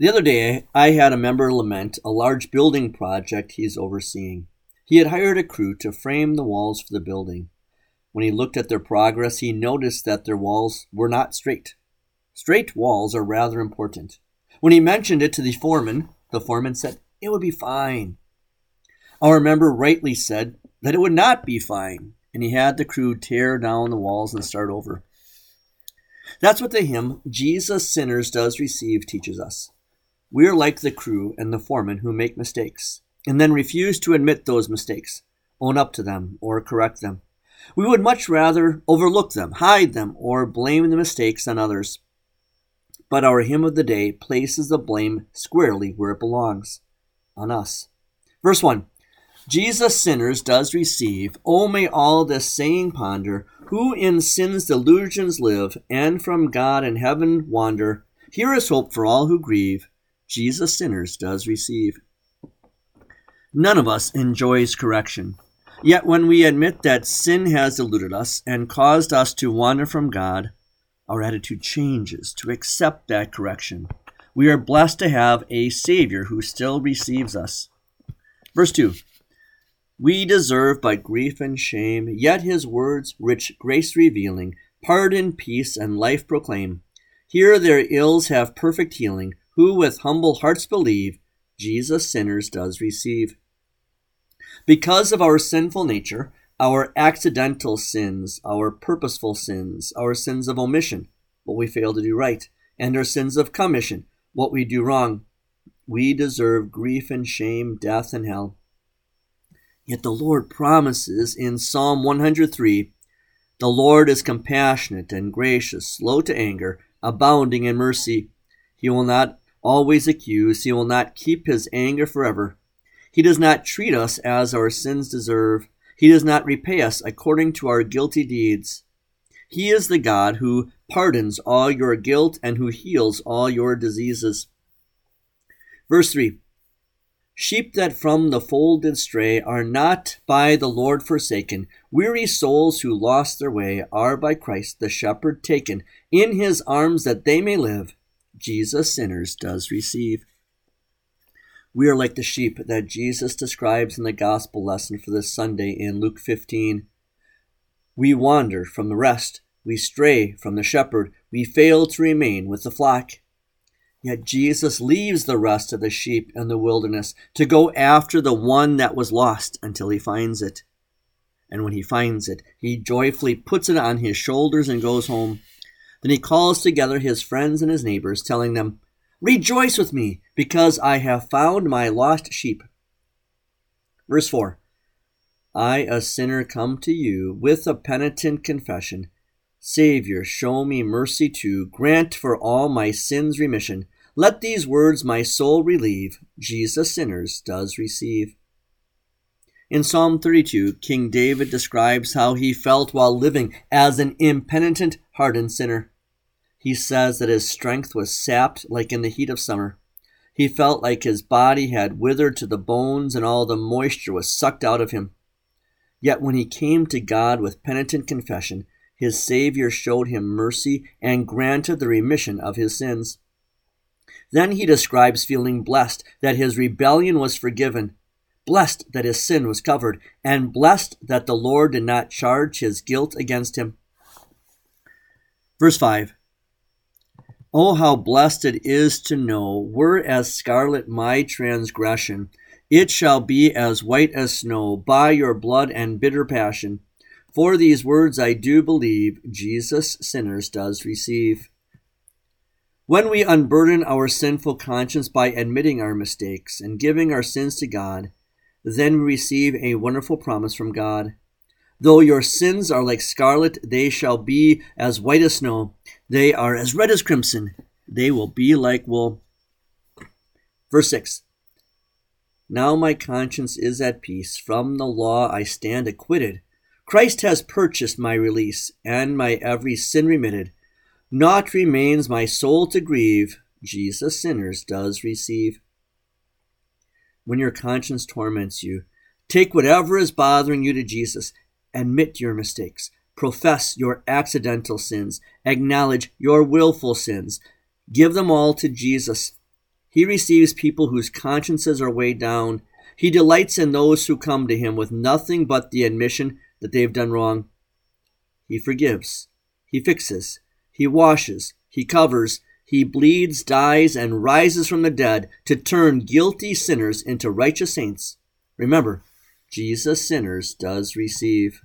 The other day, I had a member lament a large building project he's overseeing. He had hired a crew to frame the walls for the building. When he looked at their progress, he noticed that their walls were not straight. Straight walls are rather important. When he mentioned it to the foreman, the foreman said, It would be fine. Our member rightly said that it would not be fine, and he had the crew tear down the walls and start over. That's what the hymn, Jesus Sinners Does Receive, teaches us. We are like the crew and the foreman who make mistakes and then refuse to admit those mistakes, own up to them, or correct them. We would much rather overlook them, hide them, or blame the mistakes on others. But our hymn of the day places the blame squarely where it belongs on us. Verse 1 Jesus sinners does receive. Oh, may all this saying ponder, who in sin's delusions live, and from God and heaven wander. Here is hope for all who grieve. Jesus sinners does receive. None of us enjoys correction. Yet when we admit that sin has deluded us and caused us to wander from God, our attitude changes to accept that correction. We are blessed to have a Savior who still receives us. Verse 2 We deserve but grief and shame, yet his words, rich grace revealing, pardon, peace, and life proclaim. Here their ills have perfect healing, who with humble hearts believe Jesus sinners does receive. Because of our sinful nature, our accidental sins, our purposeful sins, our sins of omission, what we fail to do right, and our sins of commission, what we do wrong, we deserve grief and shame, death and hell. Yet the Lord promises in Psalm 103 The Lord is compassionate and gracious, slow to anger, abounding in mercy. He will not always accuse. He will not keep his anger forever. He does not treat us as our sins deserve. He does not repay us according to our guilty deeds. He is the God who pardons all your guilt and who heals all your diseases. Verse 3 Sheep that from the fold did stray are not by the Lord forsaken. Weary souls who lost their way are by Christ the shepherd taken in his arms that they may live. Jesus sinners does receive. We are like the sheep that Jesus describes in the gospel lesson for this Sunday in Luke 15. We wander from the rest, we stray from the shepherd, we fail to remain with the flock. Yet Jesus leaves the rest of the sheep in the wilderness to go after the one that was lost until he finds it. And when he finds it, he joyfully puts it on his shoulders and goes home. Then he calls together his friends and his neighbors, telling them, Rejoice with me, because I have found my lost sheep. Verse 4 I, a sinner, come to you with a penitent confession. Savior, show me mercy too. Grant for all my sins remission. Let these words my soul relieve. Jesus sinners does receive. In Psalm 32, King David describes how he felt while living as an impenitent, hardened sinner. He says that his strength was sapped like in the heat of summer. He felt like his body had withered to the bones and all the moisture was sucked out of him. Yet when he came to God with penitent confession, his Savior showed him mercy and granted the remission of his sins. Then he describes feeling blessed that his rebellion was forgiven, blessed that his sin was covered, and blessed that the Lord did not charge his guilt against him. Verse 5 Oh, how blessed it is to know, were as scarlet my transgression, it shall be as white as snow by your blood and bitter passion. For these words I do believe, Jesus sinners does receive. When we unburden our sinful conscience by admitting our mistakes and giving our sins to God, then we receive a wonderful promise from God. Though your sins are like scarlet, they shall be as white as snow. They are as red as crimson. They will be like wool. Verse 6 Now my conscience is at peace. From the law I stand acquitted. Christ has purchased my release, and my every sin remitted. Naught remains my soul to grieve. Jesus sinners does receive. When your conscience torments you, take whatever is bothering you to Jesus Admit your mistakes. Profess your accidental sins. Acknowledge your willful sins. Give them all to Jesus. He receives people whose consciences are weighed down. He delights in those who come to him with nothing but the admission that they've done wrong. He forgives. He fixes. He washes. He covers. He bleeds, dies, and rises from the dead to turn guilty sinners into righteous saints. Remember, Jesus sinners does receive.